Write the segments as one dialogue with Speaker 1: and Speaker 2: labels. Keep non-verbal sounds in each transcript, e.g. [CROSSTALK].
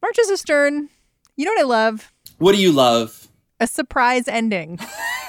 Speaker 1: Mark Joseph Stern, you know what I love?
Speaker 2: What do you love?
Speaker 1: A surprise ending. [LAUGHS]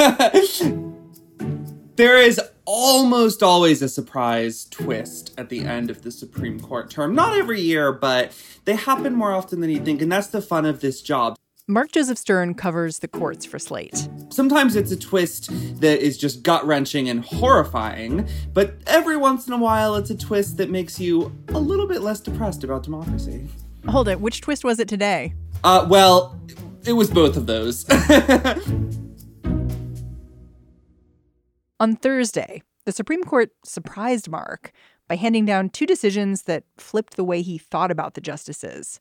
Speaker 2: there is almost always a surprise twist at the end of the Supreme Court term. Not every year, but they happen more often than you think, and that's the fun of this job.
Speaker 1: Mark Joseph Stern covers the courts for Slate.
Speaker 2: Sometimes it's a twist that is just gut wrenching and horrifying, but every once in a while it's a twist that makes you a little bit less depressed about democracy.
Speaker 1: Hold it, which twist was it today?
Speaker 2: Uh, well, it was both of those. [LAUGHS]
Speaker 1: On Thursday, the Supreme Court surprised Mark by handing down two decisions that flipped the way he thought about the justices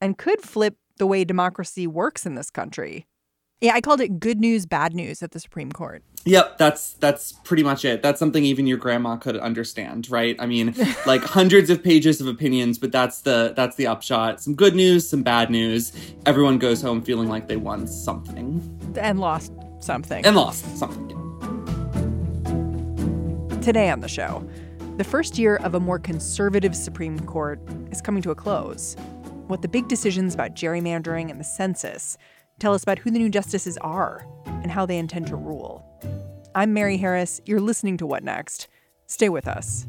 Speaker 1: and could flip the way democracy works in this country. Yeah, I called it good news, bad news at the Supreme Court.
Speaker 2: Yep, that's that's pretty much it. That's something even your grandma could understand, right? I mean, [LAUGHS] like hundreds of pages of opinions, but that's the that's the upshot. Some good news, some bad news. Everyone goes home feeling like they won something
Speaker 1: and lost something.
Speaker 2: And lost something.
Speaker 1: Today on the show, the first year of a more conservative Supreme Court is coming to a close. What the big decisions about gerrymandering and the census tell us about who the new justices are and how they intend to rule. I'm Mary Harris. You're listening to What Next? Stay with us.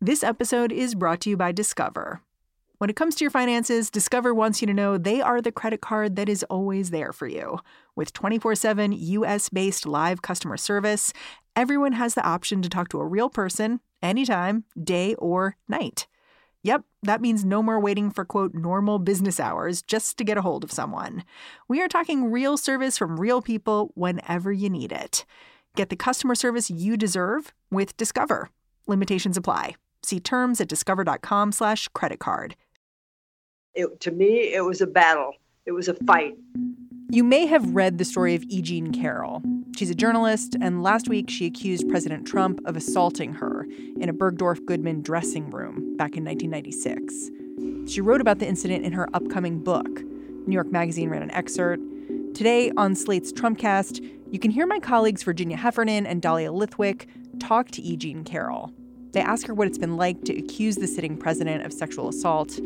Speaker 1: This episode is brought to you by Discover. When it comes to your finances, Discover wants you to know they are the credit card that is always there for you. With 24 7 US based live customer service, everyone has the option to talk to a real person anytime, day or night. Yep, that means no more waiting for quote normal business hours just to get a hold of someone. We are talking real service from real people whenever you need it. Get the customer service you deserve with Discover. Limitations apply. See terms at discover.com/slash credit card.
Speaker 3: It, to me, it was a battle. It was a fight.
Speaker 1: You may have read the story of E. Jean Carroll. She's a journalist, and last week she accused President Trump of assaulting her in a Bergdorf Goodman dressing room back in 1996. She wrote about the incident in her upcoming book. New York Magazine ran an excerpt. Today on Slate's Trumpcast, you can hear my colleagues Virginia Heffernan and Dahlia Lithwick talk to E. Jean Carroll. They ask her what it's been like to accuse the sitting president of sexual assault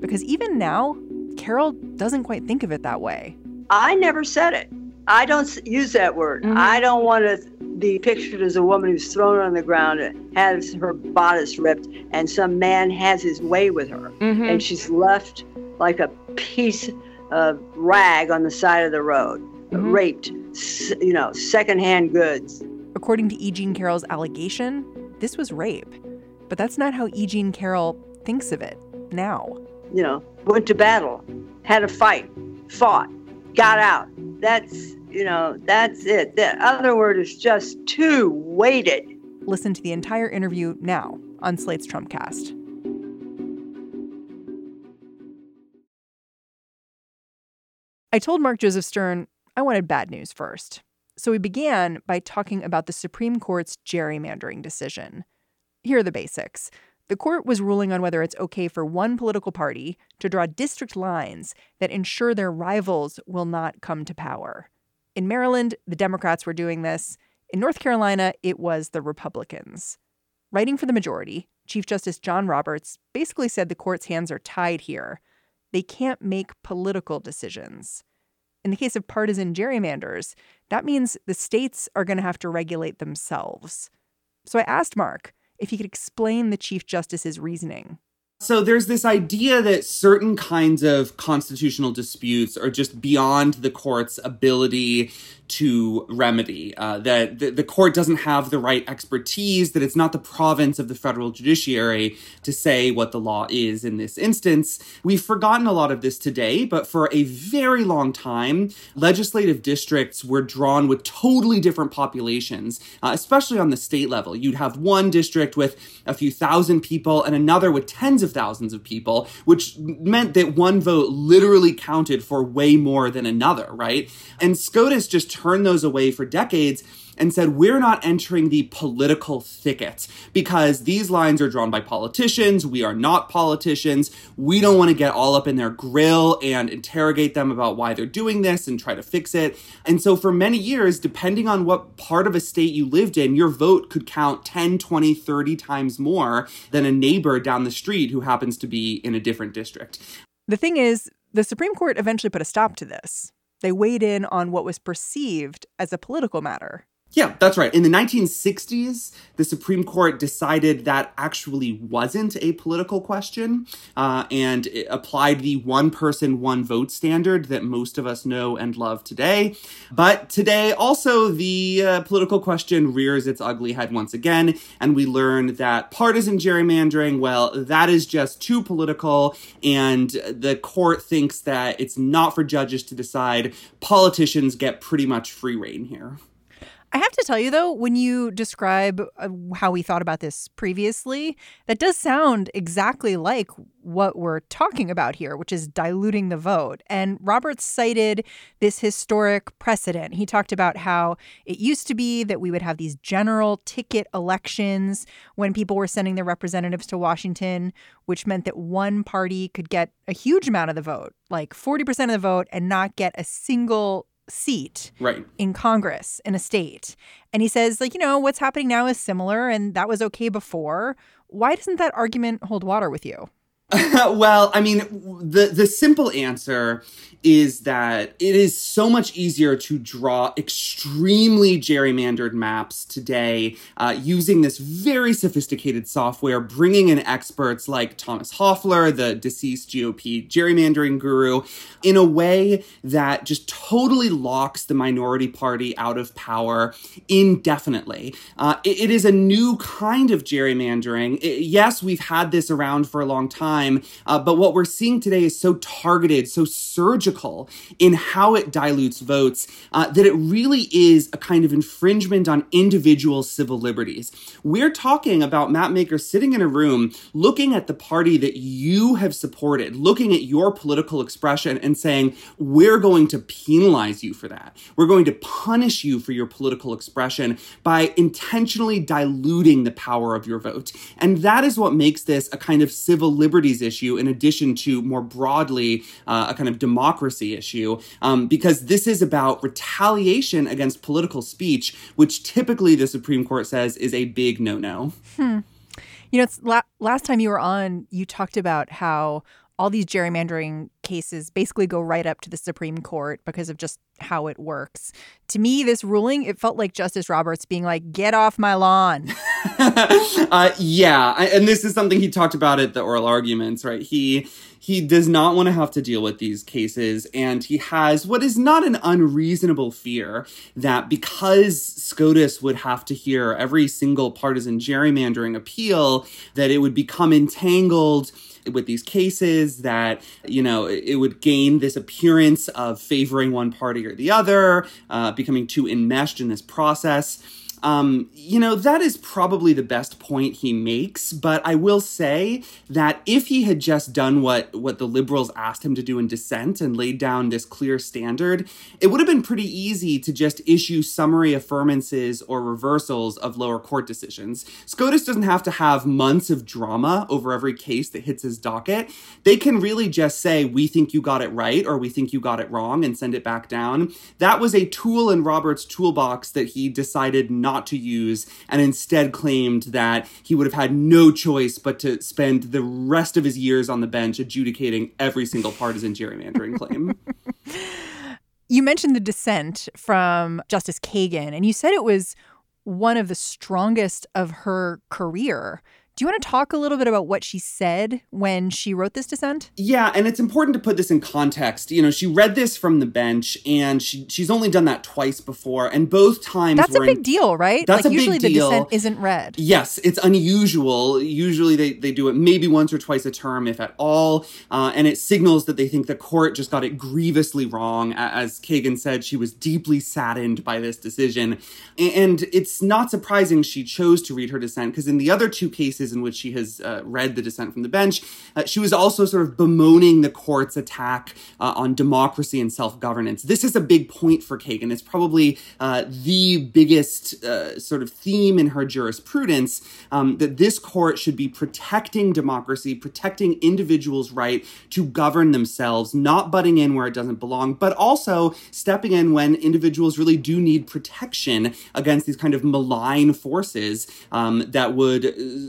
Speaker 1: because even now, Carroll doesn't quite think of it that way.
Speaker 3: I never said it. I don't use that word. Mm-hmm. I don't want to be pictured as a woman who's thrown on the ground and has her bodice ripped, and some man has his way with her, mm-hmm. and she's left like a piece of rag on the side of the road, mm-hmm. raped, you know, secondhand goods.
Speaker 1: According to E. Jean Carroll's allegation, this was rape. But that's not how E. Jean Carroll thinks of it now
Speaker 3: you know, went to battle, had a fight, fought, got out. That's, you know, that's it. The other word is just too weighted.
Speaker 1: Listen to the entire interview now on Slate's Trumpcast. I told Mark Joseph Stern I wanted bad news first. So we began by talking about the Supreme Court's gerrymandering decision. Here are the basics. The court was ruling on whether it's okay for one political party to draw district lines that ensure their rivals will not come to power. In Maryland, the Democrats were doing this. In North Carolina, it was the Republicans. Writing for the majority, Chief Justice John Roberts basically said the court's hands are tied here. They can't make political decisions. In the case of partisan gerrymanders, that means the states are going to have to regulate themselves. So I asked Mark if he could explain the Chief Justice's reasoning.
Speaker 2: So there's this idea that certain kinds of constitutional disputes are just beyond the court's ability to remedy, uh, that the, the, court doesn't have the right expertise, that it's not the province of the federal judiciary to say what the law is in this instance. We've forgotten a lot of this today, but for a very long time, legislative districts were drawn with totally different populations, uh, especially on the state level. You'd have one district with a few thousand people and another with tens of thousands of people, which meant that one vote literally counted for way more than another, right? And SCOTUS just turned those away for decades and said, we're not entering the political thicket because these lines are drawn by politicians. We are not politicians. We don't want to get all up in their grill and interrogate them about why they're doing this and try to fix it. And so for many years, depending on what part of a state you lived in, your vote could count 10, 20, 30 times more than a neighbor down the street who happens to be in a different district.
Speaker 1: The thing is, the Supreme Court eventually put a stop to this. They weighed in on what was perceived as a political matter.
Speaker 2: Yeah, that's right. In the 1960s, the Supreme Court decided that actually wasn't a political question uh, and applied the one person, one vote standard that most of us know and love today. But today, also, the uh, political question rears its ugly head once again, and we learn that partisan gerrymandering, well, that is just too political, and the court thinks that it's not for judges to decide. Politicians get pretty much free reign here.
Speaker 1: I have to tell you, though, when you describe uh, how we thought about this previously, that does sound exactly like what we're talking about here, which is diluting the vote. And Roberts cited this historic precedent. He talked about how it used to be that we would have these general ticket elections when people were sending their representatives to Washington, which meant that one party could get a huge amount of the vote, like 40% of the vote, and not get a single seat
Speaker 2: right.
Speaker 1: in Congress in a state. And he says, like, you know, what's happening now is similar and that was okay before. Why doesn't that argument hold water with you? [LAUGHS]
Speaker 2: well, I mean, the the simple answer is that it is so much easier to draw extremely gerrymandered maps today uh, using this very sophisticated software, bringing in experts like Thomas Hofeller, the deceased GOP gerrymandering guru, in a way that just totally locks the minority party out of power indefinitely. Uh, it, it is a new kind of gerrymandering. It, yes, we've had this around for a long time time. Uh, but what we're seeing today is so targeted, so surgical in how it dilutes votes uh, that it really is a kind of infringement on individual civil liberties. We're talking about map makers sitting in a room looking at the party that you have supported, looking at your political expression and saying, we're going to penalize you for that. We're going to punish you for your political expression by intentionally diluting the power of your vote. And that is what makes this a kind of civil liberty liberties issue in addition to more broadly uh, a kind of democracy issue, um, because this is about retaliation against political speech, which typically the Supreme Court says is a big no no.
Speaker 1: Hmm. You know, it's la- last time you were on, you talked about how all these gerrymandering cases basically go right up to the Supreme Court because of just how it works. To me, this ruling, it felt like Justice Roberts being like, get off my lawn. [LAUGHS]
Speaker 2: uh, yeah. And this is something he talked about at the oral arguments, right? He he does not want to have to deal with these cases and he has what is not an unreasonable fear that because scotus would have to hear every single partisan gerrymandering appeal that it would become entangled with these cases that you know it would gain this appearance of favoring one party or the other uh, becoming too enmeshed in this process um, you know, that is probably the best point he makes, but I will say that if he had just done what what the liberals asked him to do in dissent and laid down this clear standard, it would have been pretty easy to just issue summary affirmances or reversals of lower court decisions. SCOTUS doesn't have to have months of drama over every case that hits his docket. They can really just say, we think you got it right or we think you got it wrong and send it back down. That was a tool in Robert's toolbox that he decided not not to use and instead claimed that he would have had no choice but to spend the rest of his years on the bench adjudicating every single partisan gerrymandering claim. [LAUGHS]
Speaker 1: You mentioned the dissent from Justice Kagan, and you said it was one of the strongest of her career. Do you want to talk a little bit about what she said when she wrote this dissent?
Speaker 2: Yeah, and it's important to put this in context. You know, she read this from the bench, and she she's only done that twice before, and both times
Speaker 1: that's a big
Speaker 2: in,
Speaker 1: deal, right?
Speaker 2: That's
Speaker 1: like
Speaker 2: a
Speaker 1: usually
Speaker 2: big deal.
Speaker 1: the dissent isn't read.
Speaker 2: Yes, it's unusual. Usually they, they do it maybe once or twice a term, if at all, uh, and it signals that they think the court just got it grievously wrong. As Kagan said, she was deeply saddened by this decision, and it's not surprising she chose to read her dissent because in the other two cases in which she has uh, read the dissent from the bench, uh, she was also sort of bemoaning the court's attack uh, on democracy and self governance. This is a big point for Kagan. It's probably uh, the biggest uh, sort of theme in her jurisprudence um, that this court should be protecting democracy, protecting individuals' right to govern themselves, not butting in where it doesn't belong, but also stepping in when individuals really do need protection against these kind of malign forces um, that would,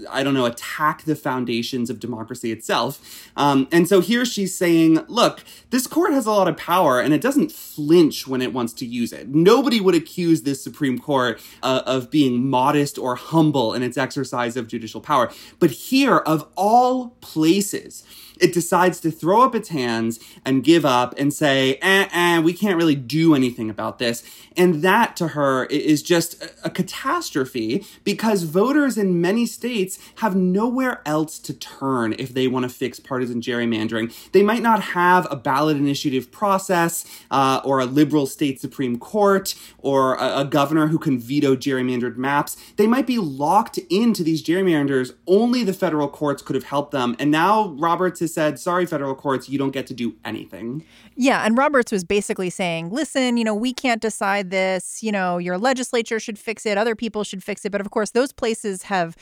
Speaker 2: I don't know, attack the foundations of democracy itself. Um, and so here she's saying, look, this court has a lot of power and it doesn't flinch when it wants to use it. Nobody would accuse this Supreme Court uh, of being modest or humble in its exercise of judicial power. But here, of all places, it decides to throw up its hands and give up and say, eh, eh, we can't really do anything about this. And that to her is just a catastrophe because voters in many states have nowhere else to turn if they want to fix partisan gerrymandering. They might not have a ballot initiative process uh, or a liberal state Supreme Court or a, a governor who can veto gerrymandered maps. They might be locked into these gerrymanders. Only the federal courts could have helped them. And now Roberts has said, sorry, federal courts, you don't get to do anything.
Speaker 1: Yeah. And Roberts was basically saying, listen, you know, we can't decide this. You know, your legislature should fix it, other people should fix it. But of course, those places have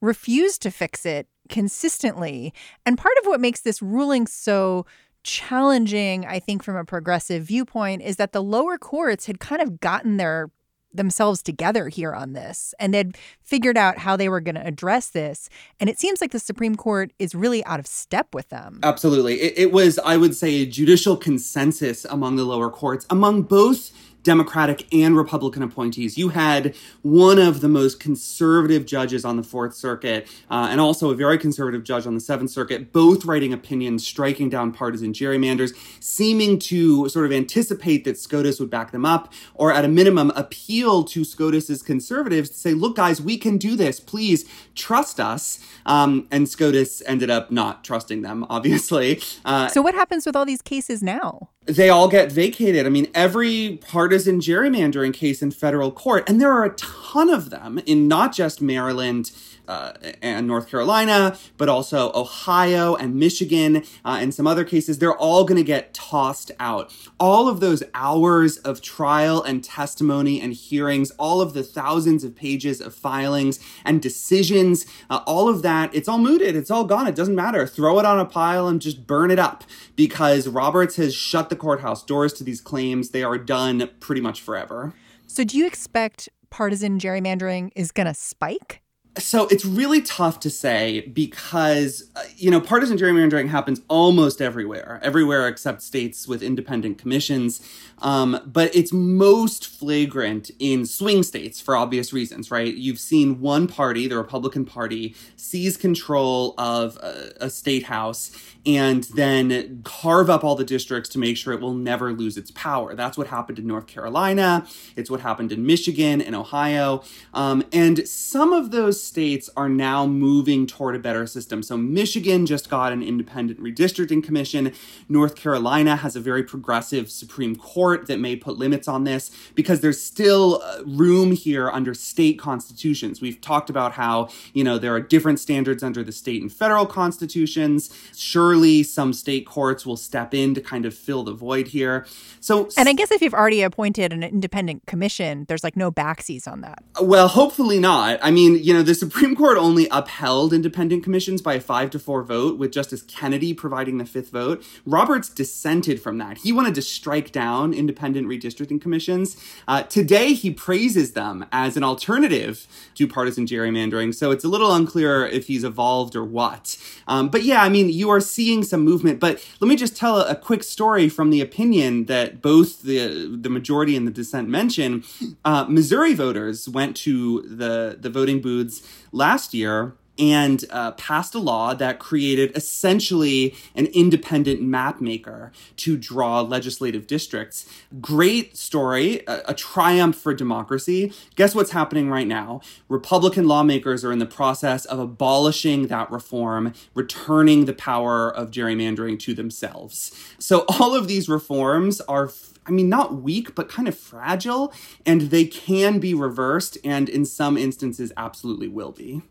Speaker 1: refused to fix it consistently. And part of what makes this ruling so challenging, I think, from a progressive viewpoint, is that the lower courts had kind of gotten their themselves together here on this and they'd figured out how they were going to address this. And it seems like the Supreme Court is really out of step with them.
Speaker 2: Absolutely. It, it was, I would say, a judicial consensus among the lower courts, among both Democratic and Republican appointees. You had one of the most conservative judges on the Fourth Circuit uh, and also a very conservative judge on the Seventh Circuit, both writing opinions striking down partisan gerrymanders, seeming to sort of anticipate that SCOTUS would back them up, or at a minimum, appeal to SCOTUS's conservatives to say, look, guys, we can do this. Please trust us. Um, and SCOTUS ended up not trusting them, [LAUGHS] obviously.
Speaker 1: Uh, so, what happens with all these cases now?
Speaker 2: They all get vacated. I mean, every partisan gerrymandering case in federal court, and there are a ton of them in not just Maryland uh, and North Carolina, but also Ohio and Michigan uh, and some other cases, they're all going to get tossed out. All of those hours of trial and testimony and hearings, all of the thousands of pages of filings and decisions, uh, all of that, it's all mooted. It's all gone. It doesn't matter. Throw it on a pile and just burn it up because Roberts has shut the courthouse doors to these claims. They are done pretty much forever.
Speaker 1: So, do you expect partisan gerrymandering is going to spike?
Speaker 2: So it's really tough to say because, uh, you know, partisan gerrymandering happens almost everywhere, everywhere except states with independent commissions. Um, but it's most flagrant in swing states for obvious reasons, right? You've seen one party, the Republican Party, seize control of a, a state house and then carve up all the districts to make sure it will never lose its power. That's what happened in North Carolina. It's what happened in Michigan and Ohio. Um, and some of those states are now moving toward a better system. So Michigan just got an independent redistricting commission. North Carolina has a very progressive Supreme Court that may put limits on this because there's still uh, room here under state constitutions. We've talked about how, you know, there are different standards under the state and federal constitutions. Surely some state courts will step in to kind of fill the void here. So,
Speaker 1: and I guess if you've already appointed an independent commission, there's like no backsies on that.
Speaker 2: Well, hopefully not. I mean, you know, the Supreme Court only upheld independent commissions by a five to four vote, with Justice Kennedy providing the fifth vote. Roberts dissented from that. He wanted to strike down independent redistricting commissions. Uh, today, he praises them as an alternative to partisan gerrymandering. So it's a little unclear if he's evolved or what. Um, but yeah, I mean, you are seeing seeing some movement. But let me just tell a, a, quick story from the opinion that both the the majority and the dissent mention. Uh, Missouri voters went to the the voting booths last year and uh, passed a law that created essentially an independent map maker to draw legislative districts. Great story, a, a, triumph for democracy. Guess what's happening right now? Republican lawmakers are in the process of abolishing that reform, returning the power of gerrymandering to themselves. So all of these reforms are I mean, not weak, but kind of fragile, and they can be reversed, and in some instances, absolutely will be.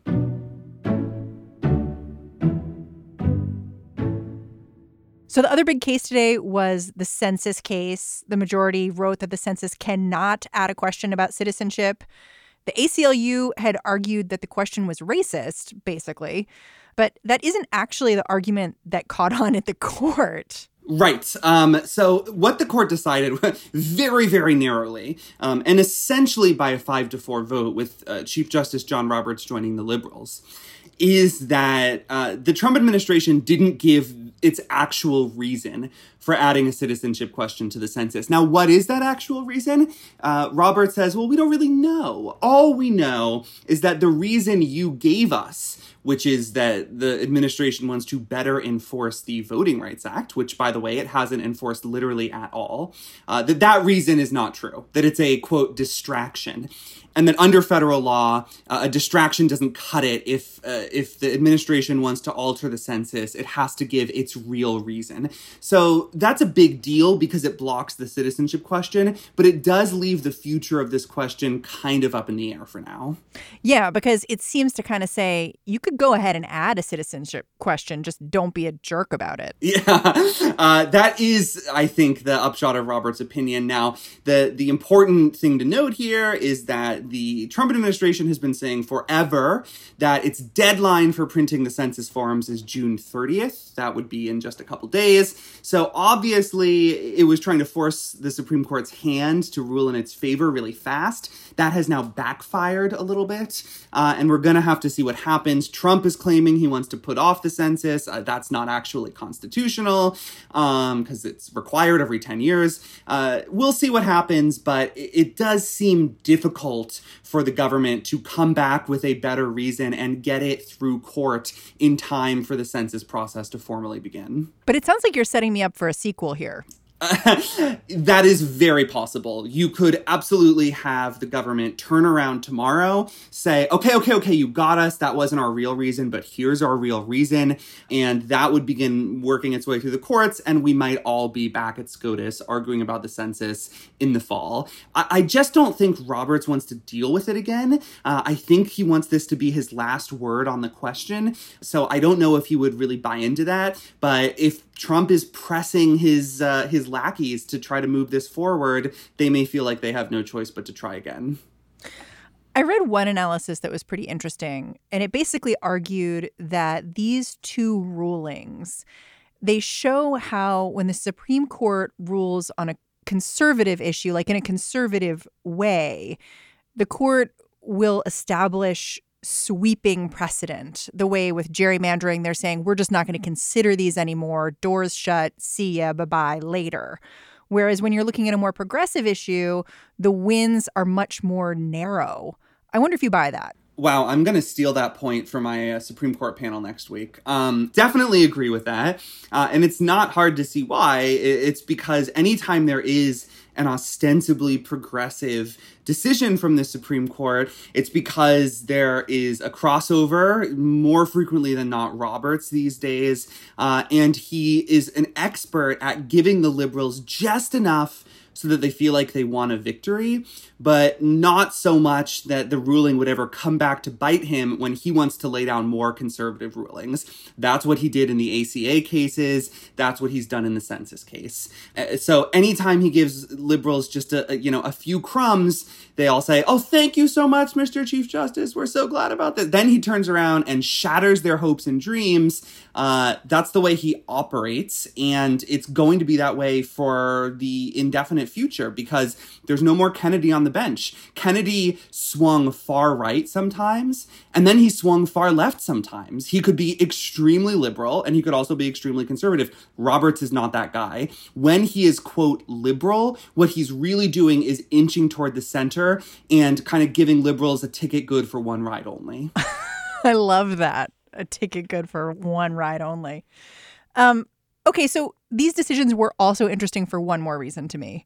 Speaker 1: So, the other big case today was the census case. The majority wrote that the census cannot add a question about citizenship. The ACLU had argued that the question was racist, basically, but that isn't actually the argument that caught on at the [LAUGHS] court.
Speaker 2: Right. Um, so what the court decided [LAUGHS] very, very narrowly, um, and essentially by a five to four vote, with uh, Chief Justice John Roberts joining the liberals, is that uh, the Trump administration didn't give its actual reason for adding a citizenship question to the census. Now, what is that actual reason? Uh, says, well, we don't really know. All we know is that the reason you gave us which is that the administration wants to better enforce the Voting Rights Act, which, by the way, it hasn't enforced literally at all. Uh, that that reason is not true. That it's a quote distraction and that under federal law, uh, a distraction doesn't cut it. If uh, if the administration wants to alter the census, it has to give its real reason. So that's a big deal because it blocks the citizenship question, but it does leave the future of this question kind of up in the air for now.
Speaker 1: Yeah, because it seems to kind of say you could go ahead and add a citizenship question, just don't be a jerk about it. [LAUGHS]
Speaker 2: Yeah, uh, that is, I think, the upshot of Robert's opinion. Now, the the important thing to note here is that the Trump administration has been saying forever that its deadline for printing the census forms is June 30th. That would be in just a couple days. So obviously, it was trying to force the Supreme Court's hand to rule in its favor really fast. That has now backfired a little bit, uh, and we're going to have to see what happens. Trump is claiming he wants to put off the census. Uh, that's not actually constitutional because um, it's required every 10 years. Uh, we'll see what happens, but it, it does seem difficult for the government to come back with a better reason and get it through court in time for the census process to formally begin.
Speaker 1: But it sounds like you're setting me up for a sequel here. [LAUGHS]
Speaker 2: that is very possible. You could absolutely have the government turn around tomorrow, say, okay, okay, okay, you got us. That wasn't our real reason, but here's our real reason. And that would begin working its way through the courts, and we might all be back at SCOTUS arguing about the census in the fall. I, I just don't think Roberts wants to deal with it again. Uh, I think he wants this to be his last word on the question. So I don't know if he would really buy into that. But if Trump is pressing his uh, his lackeys to try to move this forward, they may feel like they have no choice but to try again.
Speaker 1: I read one analysis that was pretty interesting, and it basically argued that these two rulings they show how when the Supreme Court rules on a conservative issue, like in a conservative way, the court will establish sweeping precedent. The way with gerrymandering, they're saying, we're just not going to consider these anymore. Doors shut. See ya. Bye bye later. Whereas when you're looking at a more progressive issue, the wins are much more narrow. I wonder if you buy that.
Speaker 2: Wow, I'm going to steal that point for my uh, Supreme Court panel next week. Um, definitely agree with that. Uh, and it's not hard to see why. It's because anytime there is an ostensibly progressive decision from the Supreme Court, it's because there is a crossover more frequently than not Roberts these days. Uh, and he is an expert at giving the liberals just enough so that they feel like they won a victory, but not so much that the ruling would ever come back to bite him when he wants to lay down more conservative rulings. That's what he did in the ACA cases. That's what he's done in the census case. Uh, so anytime he gives liberals just a, you know a few crumbs, they all say, "Oh, thank you so much, Mr. Chief Justice. We're so glad about this." Then he turns around and shatters their hopes and dreams. Uh, that's the way he operates, and it's going to be that way for the indefinite future because there's no more Kennedy on the bench. Kennedy swung far right sometimes, and then he swung far left sometimes. He could be extremely liberal and he could also be extremely conservative. Roberts is not that guy. When he is, quote, liberal, what he's really doing is inching toward the center and kind of giving liberals a ticket good for one ride only. [LAUGHS]
Speaker 1: I love that. A ticket good for one ride only. Um, okay, so these decisions were also interesting for one more reason to me,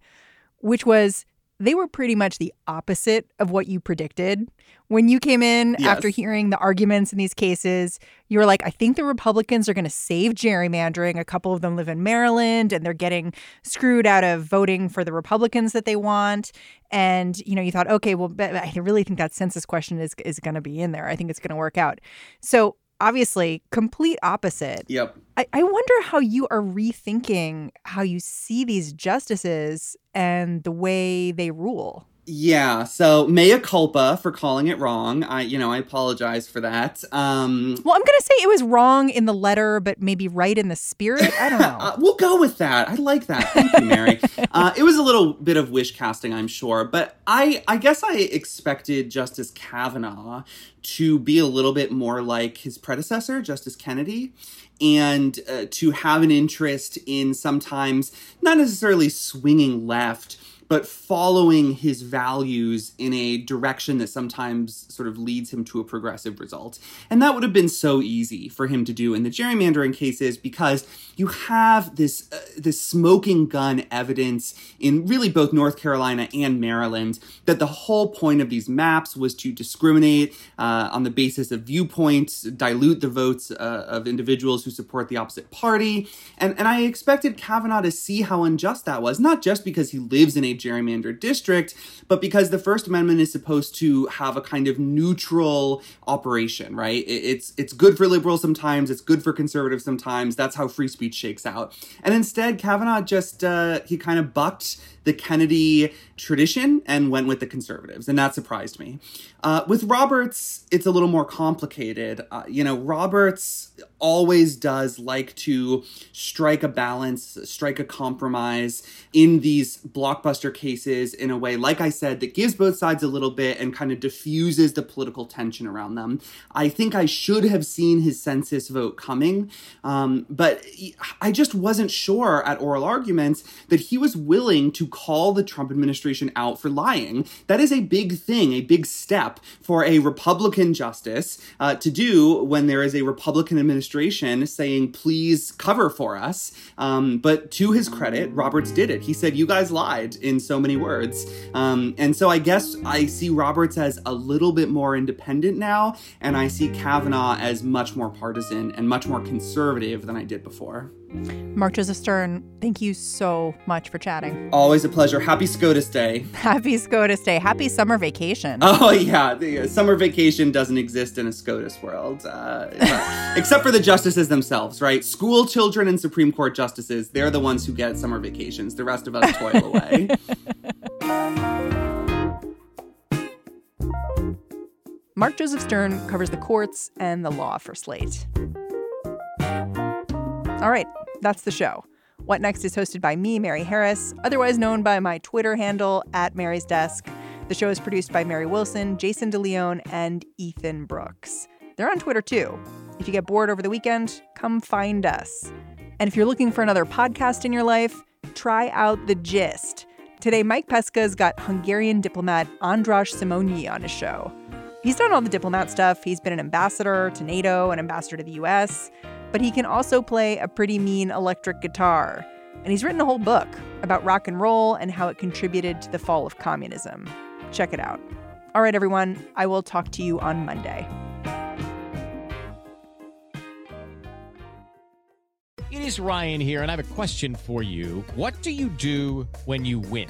Speaker 1: which was they were pretty much the opposite of what you predicted. When you came in
Speaker 2: Yes.
Speaker 1: after hearing the arguments in these cases, you were like, I think the Republicans are going to save gerrymandering. A couple of them live in Maryland and they're getting screwed out of voting for the Republicans that they want. And, you know, you thought, okay, well, but I really think that census question is, is going to be in there. I think it's going to work out. So obviously, complete opposite.
Speaker 2: Yep.
Speaker 1: I, I wonder how you are rethinking how you see these justices and the way they rule.
Speaker 2: Yeah, so mea culpa for calling it wrong. I, you know, I apologize for that. Um,
Speaker 1: Well, I'm going to say it was wrong in the letter, but maybe right in the spirit. I don't [LAUGHS] know.
Speaker 2: uh, we'll go with that. I like that. Thank you, Mary. [LAUGHS] uh, it was a little bit of wish casting, I'm sure, but I, I guess I expected Justice Kavanaugh to be a little bit more like his predecessor, Justice Kennedy, and uh, to have an interest in sometimes not necessarily swinging left but following his values in a direction that sometimes sort of leads him to a progressive result. And that would have been so easy for him to do in the gerrymandering cases because you have this uh, this smoking gun evidence in really both North Carolina and Maryland that the whole point of these maps was to discriminate uh, on the basis of viewpoints, dilute the votes uh, of individuals who support the opposite party. And and I expected Kavanaugh to see how unjust that was, not just because he lives in a gerrymandered district, but because the First Amendment is supposed to have a kind of neutral operation, right? It's it's good for liberals sometimes, it's good for conservatives sometimes. That's how free speech shakes out. And instead, Kavanaugh just uh, he kind of bucked the Kennedy tradition and went with the conservatives, and that surprised me. Uh, with Roberts, it's a little more complicated. Uh, you know, Roberts always does like to strike a balance, strike a compromise in these blockbuster cases in a way, like I said, that gives both sides a little bit and kind of diffuses the political tension around them. I think I should have seen his census vote coming, um, but I just wasn't sure at oral arguments that he was willing to call the Trump administration out for lying. That is a big thing, a big step for a Republican justice uh, to do when there is a Republican administration saying, please cover for us. Um, but to his credit, Roberts did it. He said, you guys lied in so many words. Um, and so I guess I see Roberts as a little bit more independent now, and I see Kavanaugh as much more partisan and much more conservative than I did before.
Speaker 1: Mark Joseph Stern, thank you so much for chatting.
Speaker 2: Always a pleasure. Happy SCOTUS Day. [LAUGHS]
Speaker 1: Happy SCOTUS Day. Happy summer vacation. [LAUGHS]
Speaker 2: Oh yeah, the uh, summer vacation doesn't exist in a SCOTUS world, uh, [LAUGHS] except for the justices themselves, right? School children and Supreme Court justices, they're the ones who get summer vacations. The rest of us toil away.
Speaker 1: Mark Joseph Stern covers the courts and the law for Slate. All right, that's the show. What Next is hosted by me, Mary Harris, otherwise known by my Twitter handle at Mary's Desk. The show is produced by Mary Wilson, Jason DeLeon, and Ethan Brooks. They're on Twitter too. If you get bored over the weekend, come find us. And if you're looking for another podcast in your life, try out The Gist. Today, Mike Pesca's got Hungarian diplomat Andras Simonyi on his show. He's done all the diplomat stuff. He's been an ambassador to NATO, an ambassador to the US, but he can also play a pretty mean electric guitar. And he's written a whole book about rock and roll and how it contributed to the fall of communism. Check it out. All right, everyone, I will talk to you on Monday.
Speaker 4: It is Ryan here, and I have a question for you. What do you do when you win?